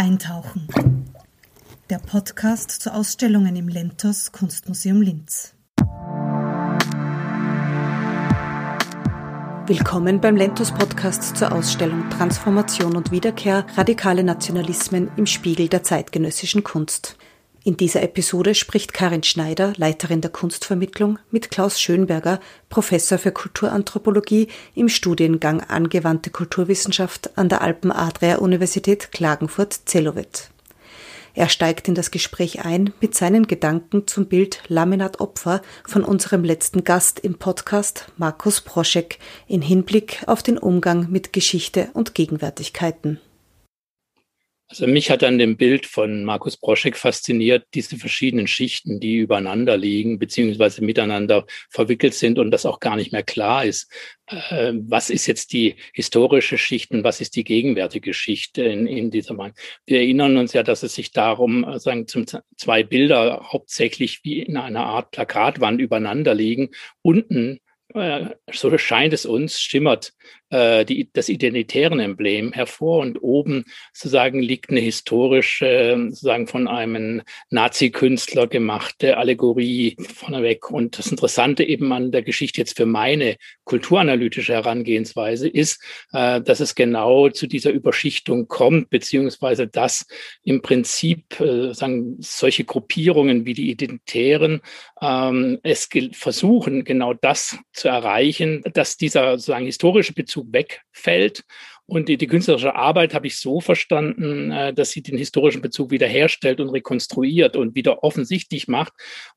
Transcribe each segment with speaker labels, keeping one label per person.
Speaker 1: Eintauchen. Der Podcast zu Ausstellungen im Lentos Kunstmuseum Linz. Willkommen beim Lentos Podcast zur Ausstellung Transformation und Wiederkehr radikale Nationalismen im Spiegel der zeitgenössischen Kunst. In dieser Episode spricht Karin Schneider, Leiterin der Kunstvermittlung, mit Klaus Schönberger, Professor für Kulturanthropologie im Studiengang Angewandte Kulturwissenschaft an der Alpen-Adria-Universität Klagenfurt-Zellowitz. Er steigt in das Gespräch ein mit seinen Gedanken zum Bild Laminat Opfer von unserem letzten Gast im Podcast Markus Proschek in Hinblick auf den Umgang mit Geschichte und Gegenwärtigkeiten.
Speaker 2: Also mich hat an dem Bild von Markus Broschek fasziniert, diese verschiedenen Schichten, die übereinander liegen, beziehungsweise miteinander verwickelt sind und das auch gar nicht mehr klar ist. Äh, was ist jetzt die historische Schicht und was ist die gegenwärtige Schicht in, in dieser Meinung? Wir erinnern uns ja, dass es sich darum, äh, sagen, zum, zwei Bilder hauptsächlich wie in einer Art Plakatwand übereinander liegen. Unten äh, so scheint es uns, schimmert die, das identitären Emblem hervor und oben sozusagen liegt eine historische, sozusagen von einem Nazi-Künstler gemachte Allegorie vorneweg. Und das Interessante eben an der Geschichte jetzt für meine kulturanalytische Herangehensweise ist, äh, dass es genau zu dieser Überschichtung kommt, beziehungsweise dass im Prinzip äh, sagen, solche Gruppierungen wie die Identitären ähm, es versuchen, genau das zu erreichen, dass dieser sozusagen historische Bezug Wegfällt. Und die, die künstlerische Arbeit habe ich so verstanden, äh, dass sie den historischen Bezug wiederherstellt und rekonstruiert und wieder offensichtlich macht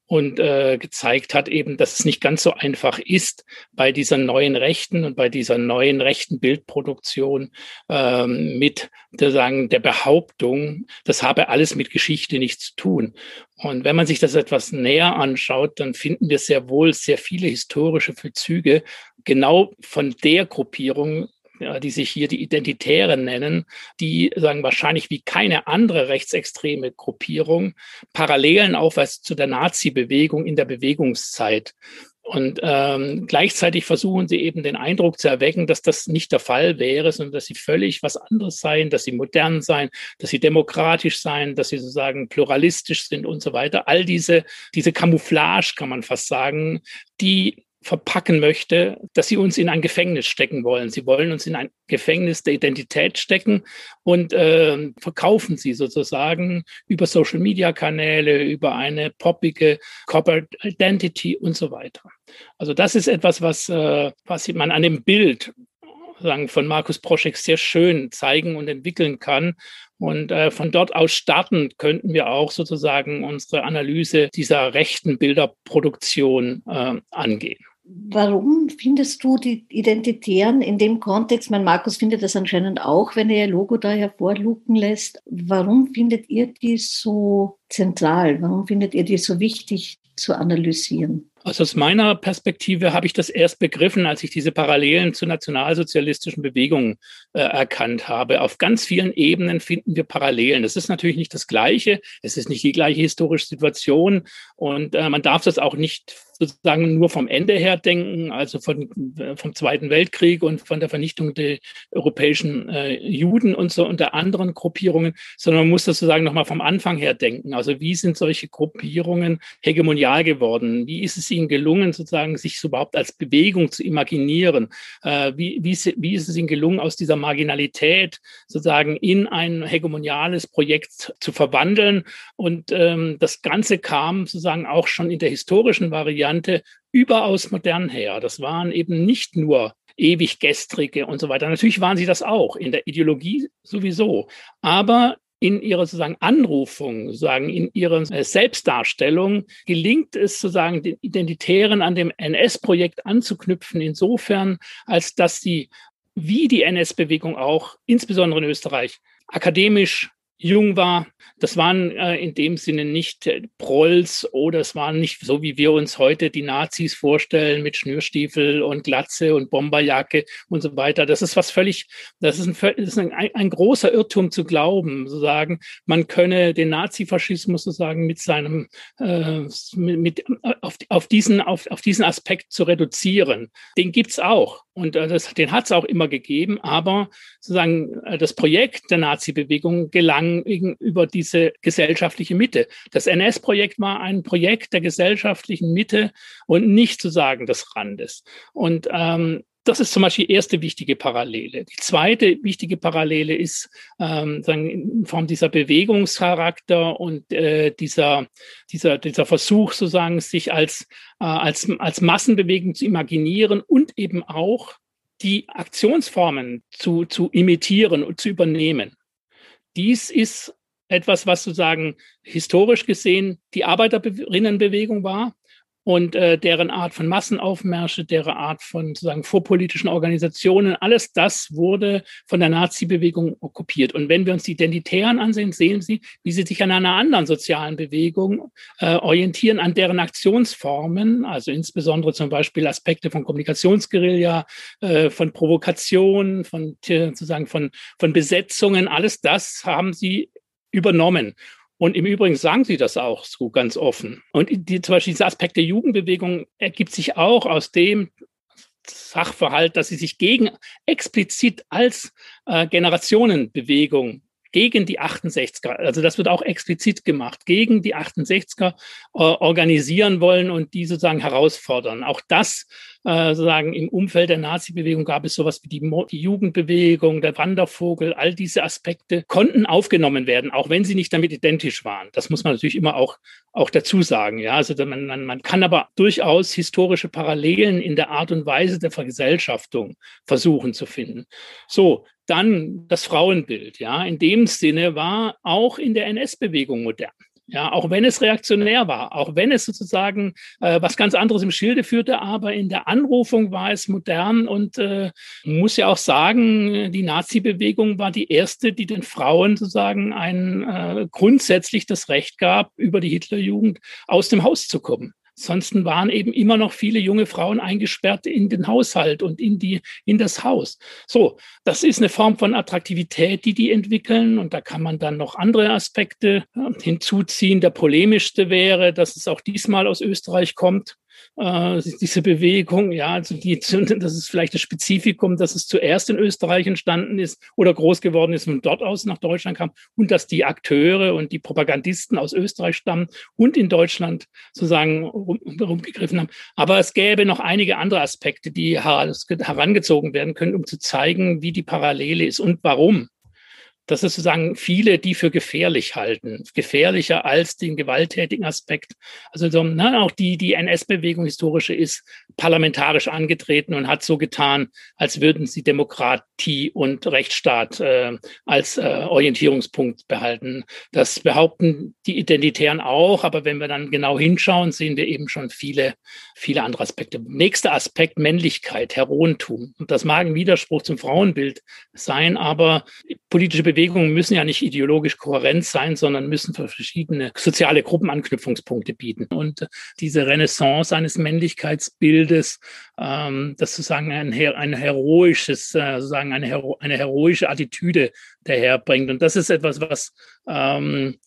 Speaker 2: und äh, gezeigt hat eben, dass es nicht ganz so einfach ist, bei dieser neuen Rechten und bei dieser neuen rechten Bildproduktion ähm, mit der, sagen, der Behauptung, das habe alles mit Geschichte nichts zu tun. Und wenn man sich das etwas näher anschaut, dann finden wir sehr wohl sehr viele historische Bezüge genau von der Gruppierung ja, die sich hier die Identitären nennen, die sagen wahrscheinlich wie keine andere rechtsextreme Gruppierung Parallelen aufweist zu der Nazi-Bewegung in der Bewegungszeit. Und ähm, gleichzeitig versuchen sie eben den Eindruck zu erwecken, dass das nicht der Fall wäre, sondern dass sie völlig was anderes seien, dass sie modern seien, dass sie demokratisch seien, dass sie sozusagen pluralistisch sind und so weiter. All diese, diese Camouflage, kann man fast sagen, die verpacken möchte, dass sie uns in ein Gefängnis stecken wollen. Sie wollen uns in ein Gefängnis der Identität stecken und äh, verkaufen sie sozusagen über Social-Media-Kanäle, über eine poppige Corporate Identity und so weiter. Also das ist etwas, was, äh, was man an dem Bild sagen, von Markus Proschek sehr schön zeigen und entwickeln kann. Und äh, von dort aus starten könnten wir auch sozusagen unsere Analyse dieser rechten Bilderproduktion äh, angehen.
Speaker 3: Warum findest du die Identitären in dem Kontext, mein Markus findet das anscheinend auch, wenn er ihr Logo da hervorlucken lässt, warum findet ihr die so zentral? Warum findet ihr die so wichtig zu analysieren?
Speaker 2: Also aus meiner Perspektive habe ich das erst begriffen, als ich diese Parallelen zu nationalsozialistischen Bewegungen äh, erkannt habe. Auf ganz vielen Ebenen finden wir Parallelen. Es ist natürlich nicht das Gleiche, es ist nicht die gleiche historische Situation und äh, man darf das auch nicht sozusagen nur vom Ende her denken, also von, vom Zweiten Weltkrieg und von der Vernichtung der europäischen äh, Juden und so unter anderen Gruppierungen, sondern man muss das sozusagen nochmal vom Anfang her denken. Also wie sind solche Gruppierungen hegemonial geworden? Wie ist es ihnen gelungen, sozusagen sich so überhaupt als Bewegung zu imaginieren? Äh, wie, wie, wie ist es ihnen gelungen, aus dieser Marginalität sozusagen in ein hegemoniales Projekt zu verwandeln? Und ähm, das Ganze kam sozusagen auch schon in der historischen Variante Variante überaus modern her. Das waren eben nicht nur ewig gestrige und so weiter. Natürlich waren sie das auch, in der Ideologie sowieso. Aber in ihrer sozusagen Anrufung, sozusagen in ihrer äh, Selbstdarstellung gelingt es sozusagen den Identitären an dem NS-Projekt anzuknüpfen, insofern, als dass sie wie die NS-Bewegung auch, insbesondere in Österreich, akademisch jung war. Das waren äh, in dem Sinne nicht äh, Prolls oder es waren nicht so, wie wir uns heute die Nazis vorstellen mit Schnürstiefel und Glatze und Bomberjacke und so weiter. Das ist was völlig, das ist ein, das ist ein, ein großer Irrtum zu glauben, sozusagen, man könne den Nazifaschismus sozusagen mit seinem, äh, mit, mit auf, auf, diesen, auf, auf diesen Aspekt zu reduzieren. Den gibt's auch. Und äh, das, den hat es auch immer gegeben, aber sozusagen äh, das Projekt der Nazi-Bewegung gelang sozusagen über diese gesellschaftliche Mitte. Das NS-Projekt war ein Projekt der gesellschaftlichen Mitte und nicht zu sagen des Randes. Und ähm, das ist zum Beispiel die erste wichtige Parallele. Die zweite wichtige Parallele ist ähm, in Form dieser Bewegungscharakter und äh, dieser, dieser, dieser Versuch, sozusagen, sich als, äh, als, als Massenbewegung zu imaginieren und eben auch die Aktionsformen zu, zu imitieren und zu übernehmen. Dies ist etwas, was sozusagen historisch gesehen die Arbeiterinnenbewegung war, und äh, deren Art von Massenaufmärsche, deren Art von sozusagen vorpolitischen Organisationen, alles das wurde von der Nazi-Bewegung okkupiert. Und wenn wir uns die Identitären ansehen, sehen Sie, wie sie sich an einer anderen sozialen Bewegung äh, orientieren, an deren Aktionsformen, also insbesondere zum Beispiel Aspekte von Kommunikationsguerilla, äh, von Provokation, von sozusagen von, von Besetzungen, alles das haben sie übernommen. Und im Übrigen sagen sie das auch so ganz offen. Und die, zum Beispiel dieser Aspekt der Jugendbewegung ergibt sich auch aus dem Sachverhalt, dass sie sich gegen explizit als äh, Generationenbewegung gegen die 68er, also das wird auch explizit gemacht, gegen die 68er äh, organisieren wollen und die sozusagen herausfordern. Auch das äh, sozusagen im Umfeld der Nazi-Bewegung gab es sowas wie die, Mo die Jugendbewegung, der Wandervogel, all diese Aspekte konnten aufgenommen werden, auch wenn sie nicht damit identisch waren. Das muss man natürlich immer auch, auch dazu sagen. Ja, also man, man, man kann aber durchaus historische Parallelen in der Art und Weise der Vergesellschaftung versuchen zu finden. So, dann das Frauenbild, ja, in dem Sinne war auch in der NS-Bewegung modern. Ja, auch wenn es reaktionär war, auch wenn es sozusagen äh, was ganz anderes im Schilde führte, aber in der Anrufung war es modern und äh, muss ja auch sagen, die Nazi-Bewegung war die erste, die den Frauen sozusagen ein äh, grundsätzlich das Recht gab, über die Hitlerjugend aus dem Haus zu kommen. Ansonsten waren eben immer noch viele junge Frauen eingesperrt in den Haushalt und in die, in das Haus. So. Das ist eine Form von Attraktivität, die die entwickeln. Und da kann man dann noch andere Aspekte hinzuziehen. Der polemischste wäre, dass es auch diesmal aus Österreich kommt äh, diese Bewegung, ja, also die, das ist vielleicht das Spezifikum, dass es zuerst in Österreich entstanden ist oder groß geworden ist und dort aus nach Deutschland kam und dass die Akteure und die Propagandisten aus Österreich stammen und in Deutschland sozusagen rumgegriffen haben. Aber es gäbe noch einige andere Aspekte, die herangezogen werden können, um zu zeigen, wie die Parallele ist und warum das ist sozusagen viele, die für gefährlich halten, gefährlicher als den gewalttätigen Aspekt. Also so, ne, auch die, die NS-Bewegung historische ist parlamentarisch angetreten und hat so getan, als würden sie Demokratie und Rechtsstaat äh, als äh, Orientierungspunkt behalten. Das behaupten die Identitären auch, aber wenn wir dann genau hinschauen, sehen wir eben schon viele, viele andere Aspekte. Nächster Aspekt, Männlichkeit, Heroentum. Und das mag ein Widerspruch zum Frauenbild sein, aber politische Bewegungen müssen ja nicht ideologisch kohärent sein, sondern müssen für verschiedene soziale Gruppen Anknüpfungspunkte bieten. Und diese Renaissance eines Männlichkeitsbildes, ähm, das sozusagen ein, ein heroisches, äh, sozusagen eine, hero eine heroische Attitüde daherbringt. Und das ist etwas, was ähm,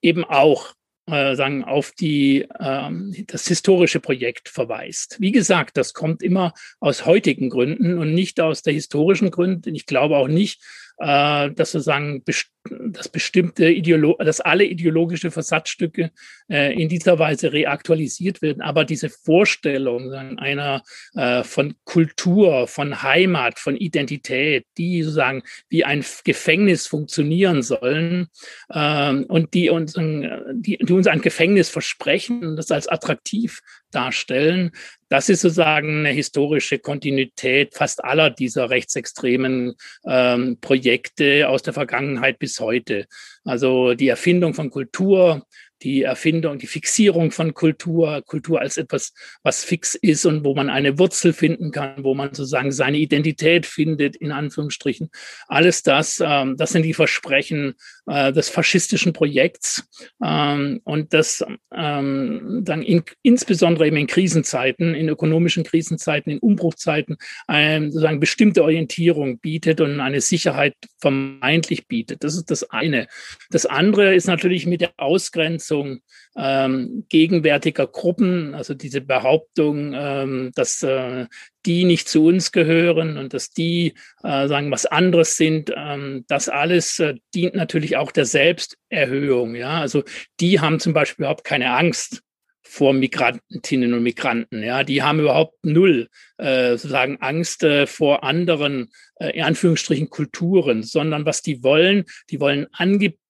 Speaker 2: eben auch äh, sagen, auf die, ähm, das historische Projekt verweist. Wie gesagt, das kommt immer aus heutigen Gründen und nicht aus der historischen Gründen. Ich glaube auch nicht, äh, dass sozusagen dass bestimmte Ideolo dass alle ideologische Versatzstücke äh, in dieser Weise reaktualisiert werden. Aber diese Vorstellung einer äh, von Kultur, von Heimat, von Identität, die sozusagen wie ein Gefängnis funktionieren sollen äh, und die uns, die, die uns ein Gefängnis versprechen das als attraktiv darstellen, das ist sozusagen eine historische Kontinuität fast aller dieser rechtsextremen ähm, Projekte aus der Vergangenheit bis heute. Also die Erfindung von Kultur, die Erfindung, die Fixierung von Kultur, Kultur als etwas, was fix ist und wo man eine Wurzel finden kann, wo man sozusagen seine Identität findet, in Anführungsstrichen. Alles das, ähm, das sind die Versprechen äh, des faschistischen Projekts ähm, und das ähm, dann in, insbesondere eben in Krisenzeiten, in ökonomischen Krisenzeiten, in Umbruchzeiten eine sozusagen bestimmte Orientierung bietet und eine Sicherheit vermeintlich bietet. Das ist das eine. Das andere ist natürlich mit der Ausgrenzung ähm, gegenwärtiger Gruppen, also diese Behauptung, ähm, dass äh, die nicht zu uns gehören und dass die äh, sagen was anderes sind, ähm, das alles äh, dient natürlich auch der Selbsterhöhung. Ja, also die haben zum Beispiel überhaupt keine Angst vor Migrantinnen und Migranten. Ja, die haben überhaupt null äh, sozusagen Angst äh, vor anderen äh, in Anführungsstrichen Kulturen, sondern was die wollen, die wollen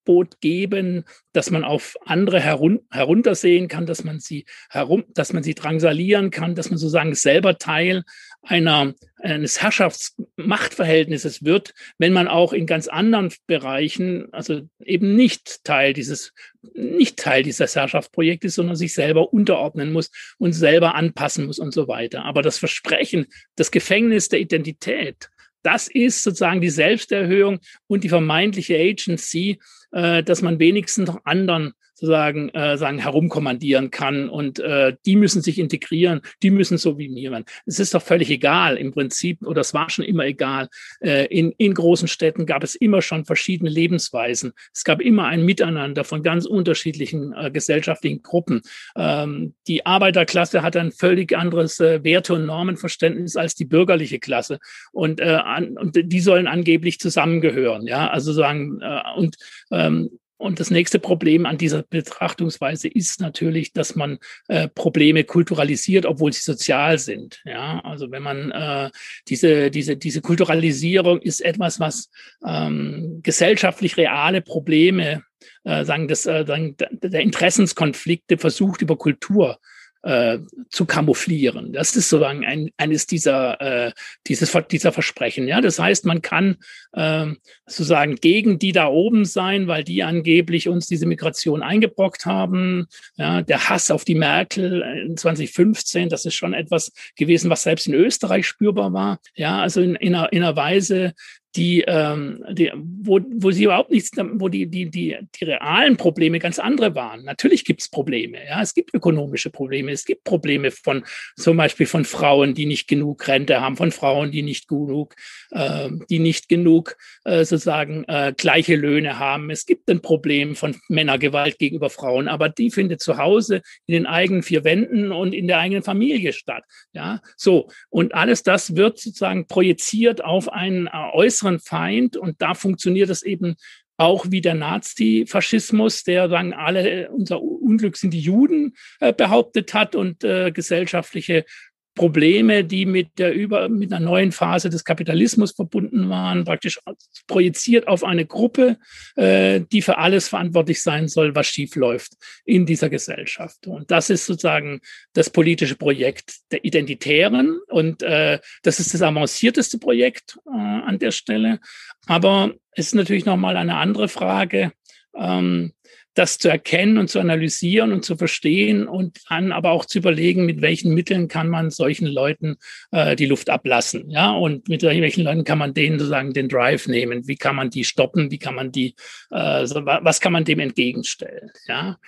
Speaker 2: Angebot geben, dass man auf andere herun heruntersehen kann, dass man sie herum, dass man sie drangsalieren kann, dass man sozusagen selber Teil einer, eines Herrschaftsmachtverhältnisses wird, wenn man auch in ganz anderen Bereichen, also eben nicht Teil dieses, nicht Teil dieses Herrschaftsprojektes, sondern sich selber unterordnen muss und selber anpassen muss und so weiter. Aber das Versprechen, das Gefängnis der Identität, das ist sozusagen die Selbsterhöhung und die vermeintliche Agency, äh, dass man wenigstens noch anderen sozusagen äh, sagen herumkommandieren kann und äh, die müssen sich integrieren, die müssen so wie mir werden. Es ist doch völlig egal im Prinzip oder es war schon immer egal. Äh, in, in großen Städten gab es immer schon verschiedene Lebensweisen. Es gab immer ein Miteinander von ganz unterschiedlichen äh, gesellschaftlichen Gruppen. Ähm, die Arbeiterklasse hat ein völlig anderes äh, Werte- und Normenverständnis als die bürgerliche Klasse und, äh, an, und die sollen angeblich zusammengehören. Ja, also sagen äh, und ähm, und das nächste Problem an dieser Betrachtungsweise ist natürlich, dass man äh, Probleme kulturalisiert, obwohl sie sozial sind. Ja, also wenn man äh, diese diese diese Kulturalisierung ist etwas, was ähm, gesellschaftlich reale Probleme äh, sagen, das, äh, sagen der Interessenskonflikte versucht über Kultur äh, zu kamouflieren. Das ist sozusagen ein, eines dieser, äh, dieses, dieser Versprechen. Ja, das heißt, man kann äh, sozusagen gegen die da oben sein, weil die angeblich uns diese Migration eingebrockt haben. Ja, der Hass auf die Merkel in 2015, das ist schon etwas gewesen, was selbst in Österreich spürbar war. Ja, also in, in, einer, in einer Weise, die, ähm, die wo, wo sie überhaupt nichts, wo die, die, die, die realen Probleme ganz andere waren. Natürlich gibt es Probleme, ja, es gibt ökonomische Probleme, es gibt Probleme von zum Beispiel von Frauen, die nicht genug Rente haben, von Frauen, die nicht genug, die nicht genug äh, sozusagen äh, gleiche Löhne haben. Es gibt ein Problem von Männergewalt gegenüber Frauen, aber die findet zu Hause in den eigenen vier Wänden und in der eigenen Familie statt. Ja, so und alles das wird sozusagen projiziert auf einen äh, äußeren Feind. Und da funktioniert es eben auch wie der Nazi-Faschismus, der dann alle, unser Unglück sind die Juden äh, behauptet hat und äh, gesellschaftliche Probleme, die mit der über mit einer neuen Phase des Kapitalismus verbunden waren, praktisch projiziert auf eine Gruppe, äh, die für alles verantwortlich sein soll, was schief läuft in dieser Gesellschaft. Und das ist sozusagen das politische Projekt der Identitären und äh, das ist das avancierteste Projekt äh, an der Stelle. Aber es ist natürlich noch mal eine andere Frage. Ähm, das zu erkennen und zu analysieren und zu verstehen und dann aber auch zu überlegen, mit welchen Mitteln kann man solchen Leuten äh, die Luft ablassen, ja, und mit welchen Leuten kann man denen sozusagen den Drive nehmen, wie kann man die stoppen, wie kann man die, äh, was kann man dem entgegenstellen, ja.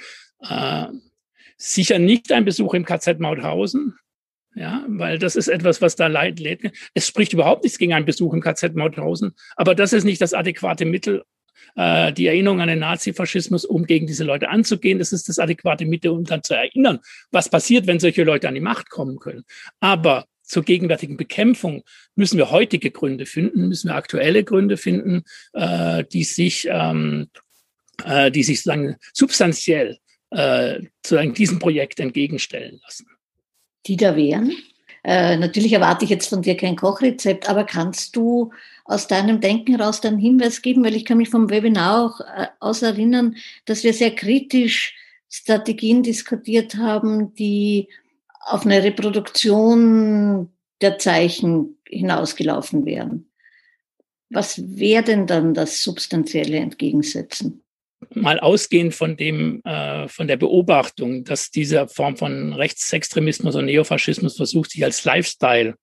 Speaker 2: Äh, sicher nicht ein Besuch im KZ Mauthausen, ja, weil das ist etwas, was da leid lädt. Es spricht überhaupt nichts gegen einen Besuch im KZ Mauthausen, aber das ist nicht das adäquate Mittel, äh, die Erinnerung an den Nazifaschismus, um gegen diese Leute anzugehen. Das ist das adäquate Mittel, um dann zu erinnern, was passiert, wenn solche Leute an die Macht kommen können. Aber zur gegenwärtigen Bekämpfung müssen wir heutige Gründe finden, müssen wir aktuelle Gründe finden, äh, die sich, ähm, äh, die sich sozusagen substanziell äh, sozusagen diesem Projekt entgegenstellen lassen.
Speaker 3: Die da wären? Äh, natürlich erwarte ich jetzt von dir kein Kochrezept, aber kannst du aus deinem Denken heraus einen Hinweis geben? Weil ich kann mich vom Webinar auch äh, aus erinnern, dass wir sehr kritisch Strategien diskutiert haben, die auf eine Reproduktion der Zeichen hinausgelaufen wären. Was wäre denn dann das substanzielle Entgegensetzen?
Speaker 2: Mal ausgehend von dem, äh, von der Beobachtung, dass diese Form von Rechtsextremismus und Neofaschismus versucht, sich als Lifestyle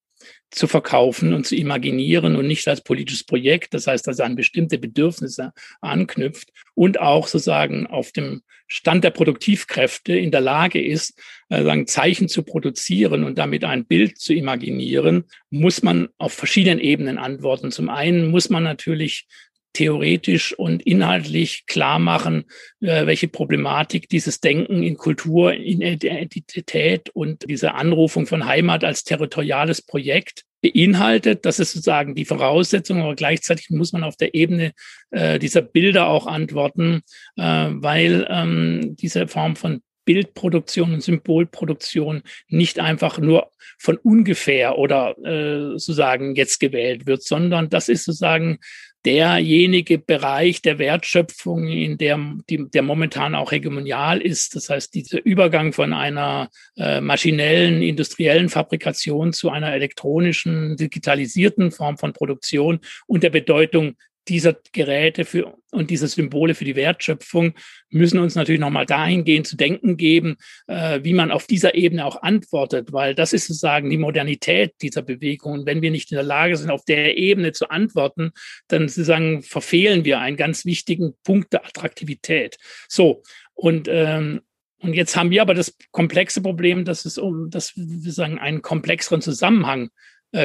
Speaker 2: zu verkaufen und zu imaginieren und nicht als politisches Projekt, das heißt, dass er an bestimmte Bedürfnisse anknüpft und auch sozusagen auf dem Stand der Produktivkräfte in der Lage ist, äh, sagen, Zeichen zu produzieren und damit ein Bild zu imaginieren, muss man auf verschiedenen Ebenen antworten. Zum einen muss man natürlich theoretisch und inhaltlich klar machen, äh, welche Problematik dieses Denken in Kultur, in Identität und diese Anrufung von Heimat als territoriales Projekt beinhaltet. Das ist sozusagen die Voraussetzung, aber gleichzeitig muss man auf der Ebene äh, dieser Bilder auch antworten, äh, weil ähm, diese Form von Bildproduktion und Symbolproduktion nicht einfach nur von ungefähr oder äh, sozusagen jetzt gewählt wird, sondern das ist sozusagen derjenige Bereich der Wertschöpfung, in der, die, der momentan auch hegemonial ist. Das heißt, dieser Übergang von einer äh, maschinellen, industriellen Fabrikation zu einer elektronischen, digitalisierten Form von Produktion und der Bedeutung dieser Geräte für, und dieser Symbole für die Wertschöpfung müssen uns natürlich nochmal dahingehend zu denken geben, äh, wie man auf dieser Ebene auch antwortet, weil das ist sozusagen die Modernität dieser Bewegung. Und wenn wir nicht in der Lage sind, auf der Ebene zu antworten, dann sozusagen verfehlen wir einen ganz wichtigen Punkt der Attraktivität. So, und ähm, und jetzt haben wir aber das komplexe Problem, dass es um, dass wir sagen, einen komplexeren Zusammenhang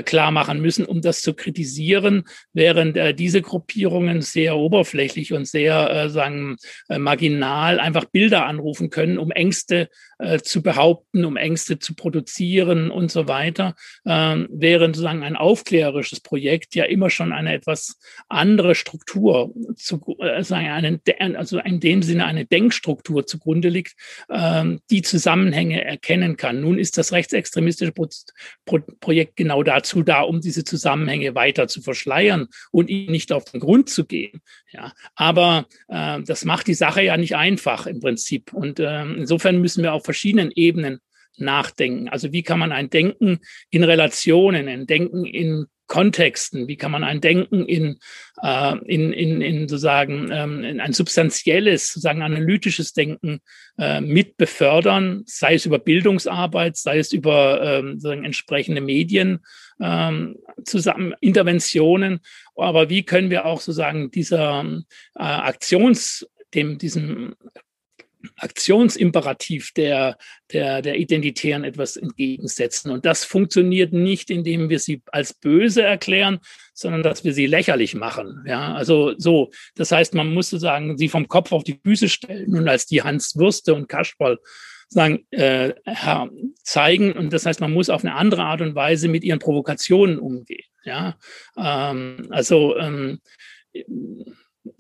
Speaker 2: klar machen müssen, um das zu kritisieren, während äh, diese Gruppierungen sehr oberflächlich und sehr äh, sagen äh, marginal einfach Bilder anrufen können, um Ängste äh, zu behaupten, um Ängste zu produzieren und so weiter, ähm, während sozusagen ein aufklärerisches Projekt ja immer schon eine etwas andere Struktur zu äh, sagen, einen, also in dem Sinne eine Denkstruktur zugrunde liegt, ähm, die Zusammenhänge erkennen kann. Nun ist das rechtsextremistische Pro Pro Projekt genau da dazu da, um diese Zusammenhänge weiter zu verschleiern und ihnen nicht auf den Grund zu gehen. Ja, aber äh, das macht die Sache ja nicht einfach im Prinzip. Und äh, insofern müssen wir auf verschiedenen Ebenen nachdenken. Also wie kann man ein Denken in Relationen, ein Denken in Kontexten, wie kann man ein Denken in, äh, in, in, in sozusagen ähm, in ein substanzielles, sozusagen analytisches Denken äh, mit befördern, sei es über Bildungsarbeit, sei es über ähm, sozusagen entsprechende Medien, ähm, zusammen Interventionen, aber wie können wir auch sozusagen dieser äh, Aktions, dem, diesem Aktionsimperativ der, der, der Identitären etwas entgegensetzen. Und das funktioniert nicht, indem wir sie als böse erklären, sondern dass wir sie lächerlich machen. Ja, also so. Das heißt, man muss sozusagen sie vom Kopf auf die Füße stellen und als die Hans Würste und Kasperl sagen, äh, zeigen. Und das heißt, man muss auf eine andere Art und Weise mit ihren Provokationen umgehen. Ja, ähm, also ähm,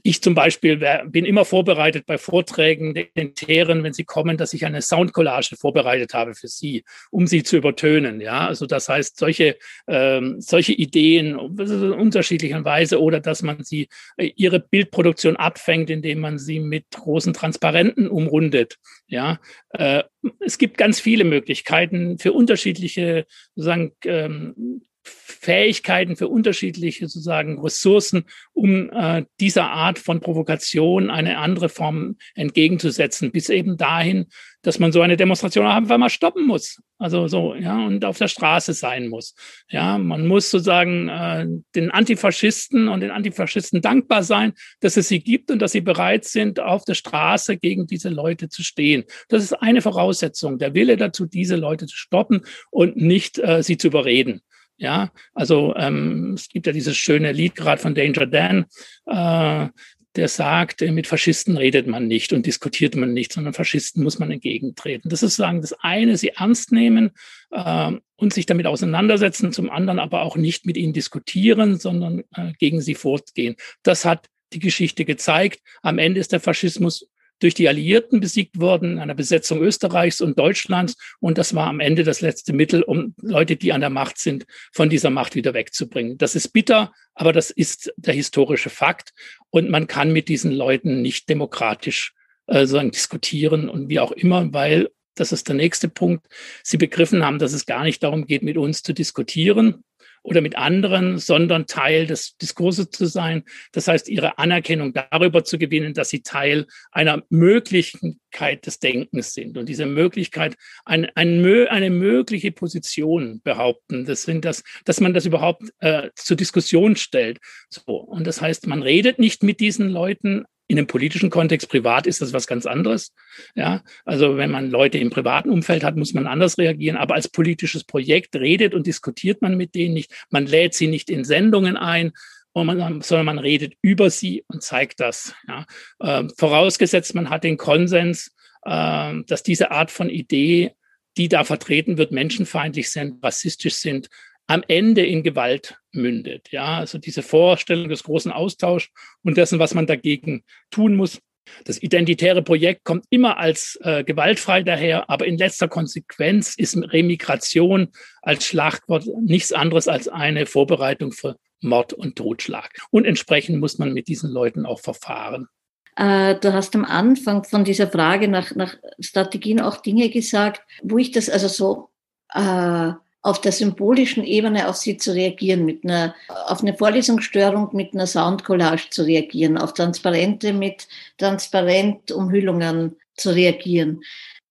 Speaker 2: ich zum Beispiel bin immer vorbereitet bei Vorträgen den Tären, wenn sie kommen, dass ich eine Soundcollage vorbereitet habe für sie, um sie zu übertönen. Ja, also das heißt, solche, ähm, solche Ideen in unterschiedlicher Weise oder dass man sie äh, ihre Bildproduktion abfängt, indem man sie mit großen Transparenten umrundet. Ja, äh, es gibt ganz viele Möglichkeiten für unterschiedliche sozusagen ähm, Fähigkeiten, für unterschiedliche sozusagen Ressourcen, um äh, dieser Art von Provokation eine andere Form entgegenzusetzen, bis eben dahin, dass man so eine Demonstration einfach mal stoppen muss. Also so, ja, und auf der Straße sein muss. Ja, man muss sozusagen äh, den Antifaschisten und den Antifaschisten dankbar sein, dass es sie gibt und dass sie bereit sind, auf der Straße gegen diese Leute zu stehen. Das ist eine Voraussetzung, der Wille dazu, diese Leute zu stoppen und nicht äh, sie zu überreden. Ja, also ähm, es gibt ja dieses schöne Lied gerade von Danger Dan, äh, der sagt, äh, mit Faschisten redet man nicht und diskutiert man nicht, sondern Faschisten muss man entgegentreten. Das ist sozusagen das eine, sie ernst nehmen äh, und sich damit auseinandersetzen, zum anderen aber auch nicht mit ihnen diskutieren, sondern äh, gegen sie fortgehen. Das hat die Geschichte gezeigt. Am Ende ist der Faschismus durch die Alliierten besiegt worden, einer Besetzung Österreichs und Deutschlands. Und das war am Ende das letzte Mittel, um Leute, die an der Macht sind, von dieser Macht wieder wegzubringen. Das ist bitter, aber das ist der historische Fakt. Und man kann mit diesen Leuten nicht demokratisch äh, sagen, diskutieren und wie auch immer, weil das ist der nächste Punkt. Sie begriffen haben, dass es gar nicht darum geht, mit uns zu diskutieren, oder mit anderen, sondern Teil des Diskurses zu sein. Das heißt, ihre Anerkennung darüber zu gewinnen, dass sie Teil einer Möglichkeit des Denkens sind und diese Möglichkeit, ein, ein, eine mögliche Position behaupten. Das sind das, dass man das überhaupt äh, zur Diskussion stellt. So. Und das heißt, man redet nicht mit diesen Leuten, in einem politischen Kontext, privat ist das was ganz anderes. Ja, also wenn man Leute im privaten Umfeld hat, muss man anders reagieren. Aber als politisches Projekt redet und diskutiert man mit denen nicht. Man lädt sie nicht in Sendungen ein. sondern man redet über sie und zeigt das. Ja. Ähm, vorausgesetzt, man hat den Konsens, äh, dass diese Art von Idee, die da vertreten wird, menschenfeindlich sind, rassistisch sind, am Ende in Gewalt mündet. Ja, also diese Vorstellung des großen Austauschs und dessen, was man dagegen tun muss, das identitäre Projekt kommt immer als äh, gewaltfrei daher, aber in letzter Konsequenz ist Remigration als Schlagwort nichts anderes als eine Vorbereitung für Mord und Totschlag. Und entsprechend muss man mit diesen Leuten auch verfahren.
Speaker 3: Äh, du hast am Anfang von dieser Frage nach, nach Strategien auch Dinge gesagt, wo ich das also so äh, auf der symbolischen Ebene auf sie zu reagieren, mit einer, auf eine Vorlesungsstörung mit einer Soundcollage zu reagieren, auf Transparente mit Transparentumhüllungen zu reagieren.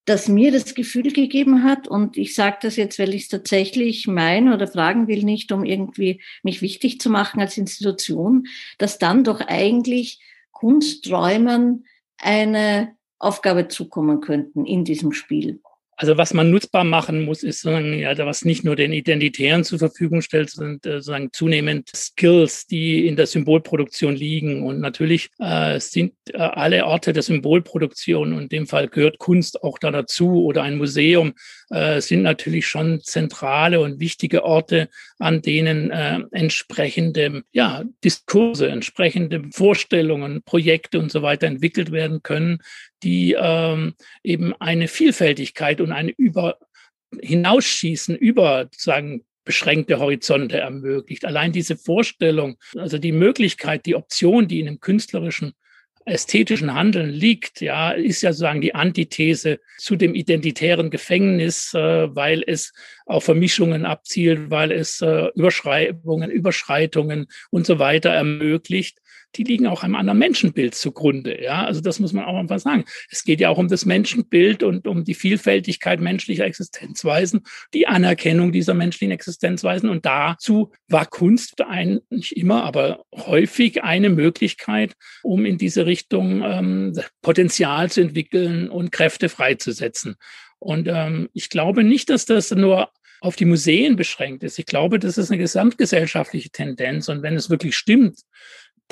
Speaker 3: Das mir das Gefühl gegeben hat, und ich sage das jetzt, weil ich es tatsächlich meine oder fragen will, nicht um irgendwie mich wichtig zu machen als Institution, dass dann doch eigentlich Kunstträumen eine Aufgabe zukommen könnten in diesem Spiel.
Speaker 2: Also was man nutzbar machen muss, ist sozusagen, ja, was nicht nur den Identitären zur Verfügung stellt, sondern äh, sozusagen zunehmend Skills, die in der Symbolproduktion liegen. Und natürlich äh, sind äh, alle Orte der Symbolproduktion, und in dem Fall gehört Kunst auch da dazu oder ein Museum, äh, sind natürlich schon zentrale und wichtige Orte, an denen äh, entsprechende ja, Diskurse, entsprechende Vorstellungen, Projekte und so weiter entwickelt werden können, die ähm, eben eine Vielfältigkeit und ein über hinausschießen über sozusagen beschränkte Horizonte ermöglicht. Allein diese Vorstellung, also die Möglichkeit, die Option, die in einem künstlerischen ästhetischen Handeln liegt, ja, ist ja sozusagen die Antithese zu dem identitären Gefängnis, äh, weil es auf Vermischungen abzielt, weil es äh, Überschreibungen, Überschreitungen und so weiter ermöglicht die liegen auch einem anderen Menschenbild zugrunde. Ja, also das muss man auch einfach sagen. Es geht ja auch um das Menschenbild und um die Vielfältigkeit menschlicher Existenzweisen, die Anerkennung dieser menschlichen Existenzweisen. Und dazu war Kunst ein, nicht immer, aber häufig eine Möglichkeit, um in diese Richtung ähm, Potenzial zu entwickeln und Kräfte freizusetzen. Und ähm, ich glaube nicht, dass das nur auf die Museen beschränkt ist. Ich glaube, das ist eine gesamtgesellschaftliche Tendenz. Und wenn es wirklich stimmt,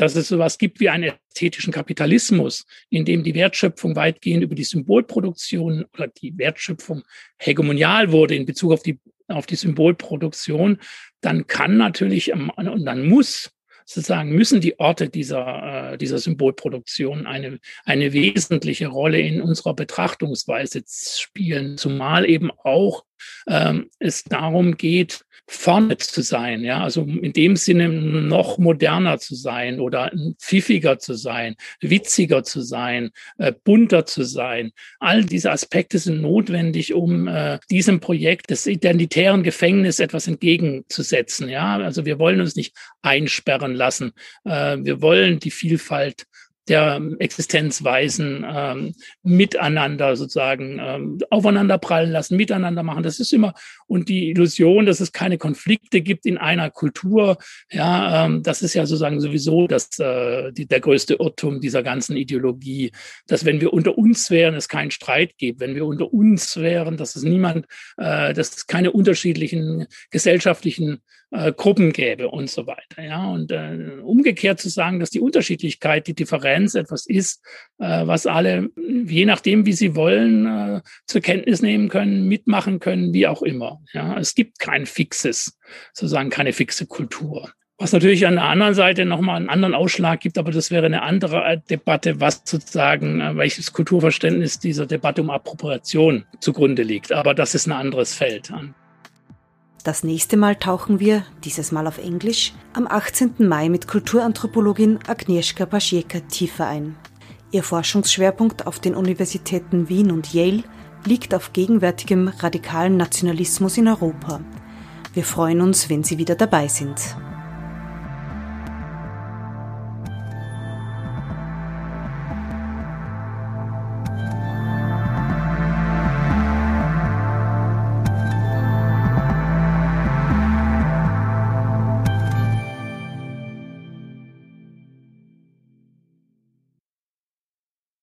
Speaker 2: dass es sowas gibt wie einen ästhetischen Kapitalismus, in dem die Wertschöpfung weitgehend über die Symbolproduktion oder die Wertschöpfung hegemonial wurde in Bezug auf die, auf die Symbolproduktion, dann kann natürlich und dann muss sozusagen müssen die Orte dieser, äh, dieser Symbolproduktion eine, eine wesentliche Rolle in unserer Betrachtungsweise spielen, zumal eben auch ähm, es darum geht, vorne zu sein, ja, also in dem Sinne noch moderner zu sein oder pfiffiger zu sein, witziger zu sein, äh, bunter zu sein. All diese Aspekte sind notwendig, um äh, diesem Projekt des identitären Gefängnisses etwas entgegenzusetzen, ja. Also wir wollen uns nicht einsperren lassen. Äh, wir wollen die Vielfalt der Existenzweisen ähm, miteinander sozusagen ähm, aufeinander prallen lassen, miteinander machen. Das ist immer und die Illusion, dass es keine Konflikte gibt in einer Kultur, ja, ähm, das ist ja sozusagen sowieso das äh, die, der größte Irrtum dieser ganzen Ideologie, dass wenn wir unter uns wären, es keinen Streit gibt, wenn wir unter uns wären, dass es niemand, äh, dass es keine unterschiedlichen gesellschaftlichen äh, Gruppen gäbe und so weiter. Ja, und äh, umgekehrt zu sagen, dass die Unterschiedlichkeit, die Differenz etwas ist, äh, was alle, je nachdem, wie sie wollen, äh, zur Kenntnis nehmen können, mitmachen können, wie auch immer. Ja, es gibt kein fixes, sozusagen keine fixe Kultur. Was natürlich an der anderen Seite nochmal einen anderen Ausschlag gibt, aber das wäre eine andere äh, Debatte, was sozusagen, welches Kulturverständnis dieser Debatte um Appropriation zugrunde liegt. Aber das ist ein anderes Feld.
Speaker 1: Das nächste Mal tauchen wir, dieses Mal auf Englisch, am 18. Mai mit Kulturanthropologin Agnieszka Pasieka tiefer ein. Ihr Forschungsschwerpunkt auf den Universitäten Wien und Yale liegt auf gegenwärtigem radikalen Nationalismus in Europa. Wir freuen uns, wenn Sie wieder dabei sind.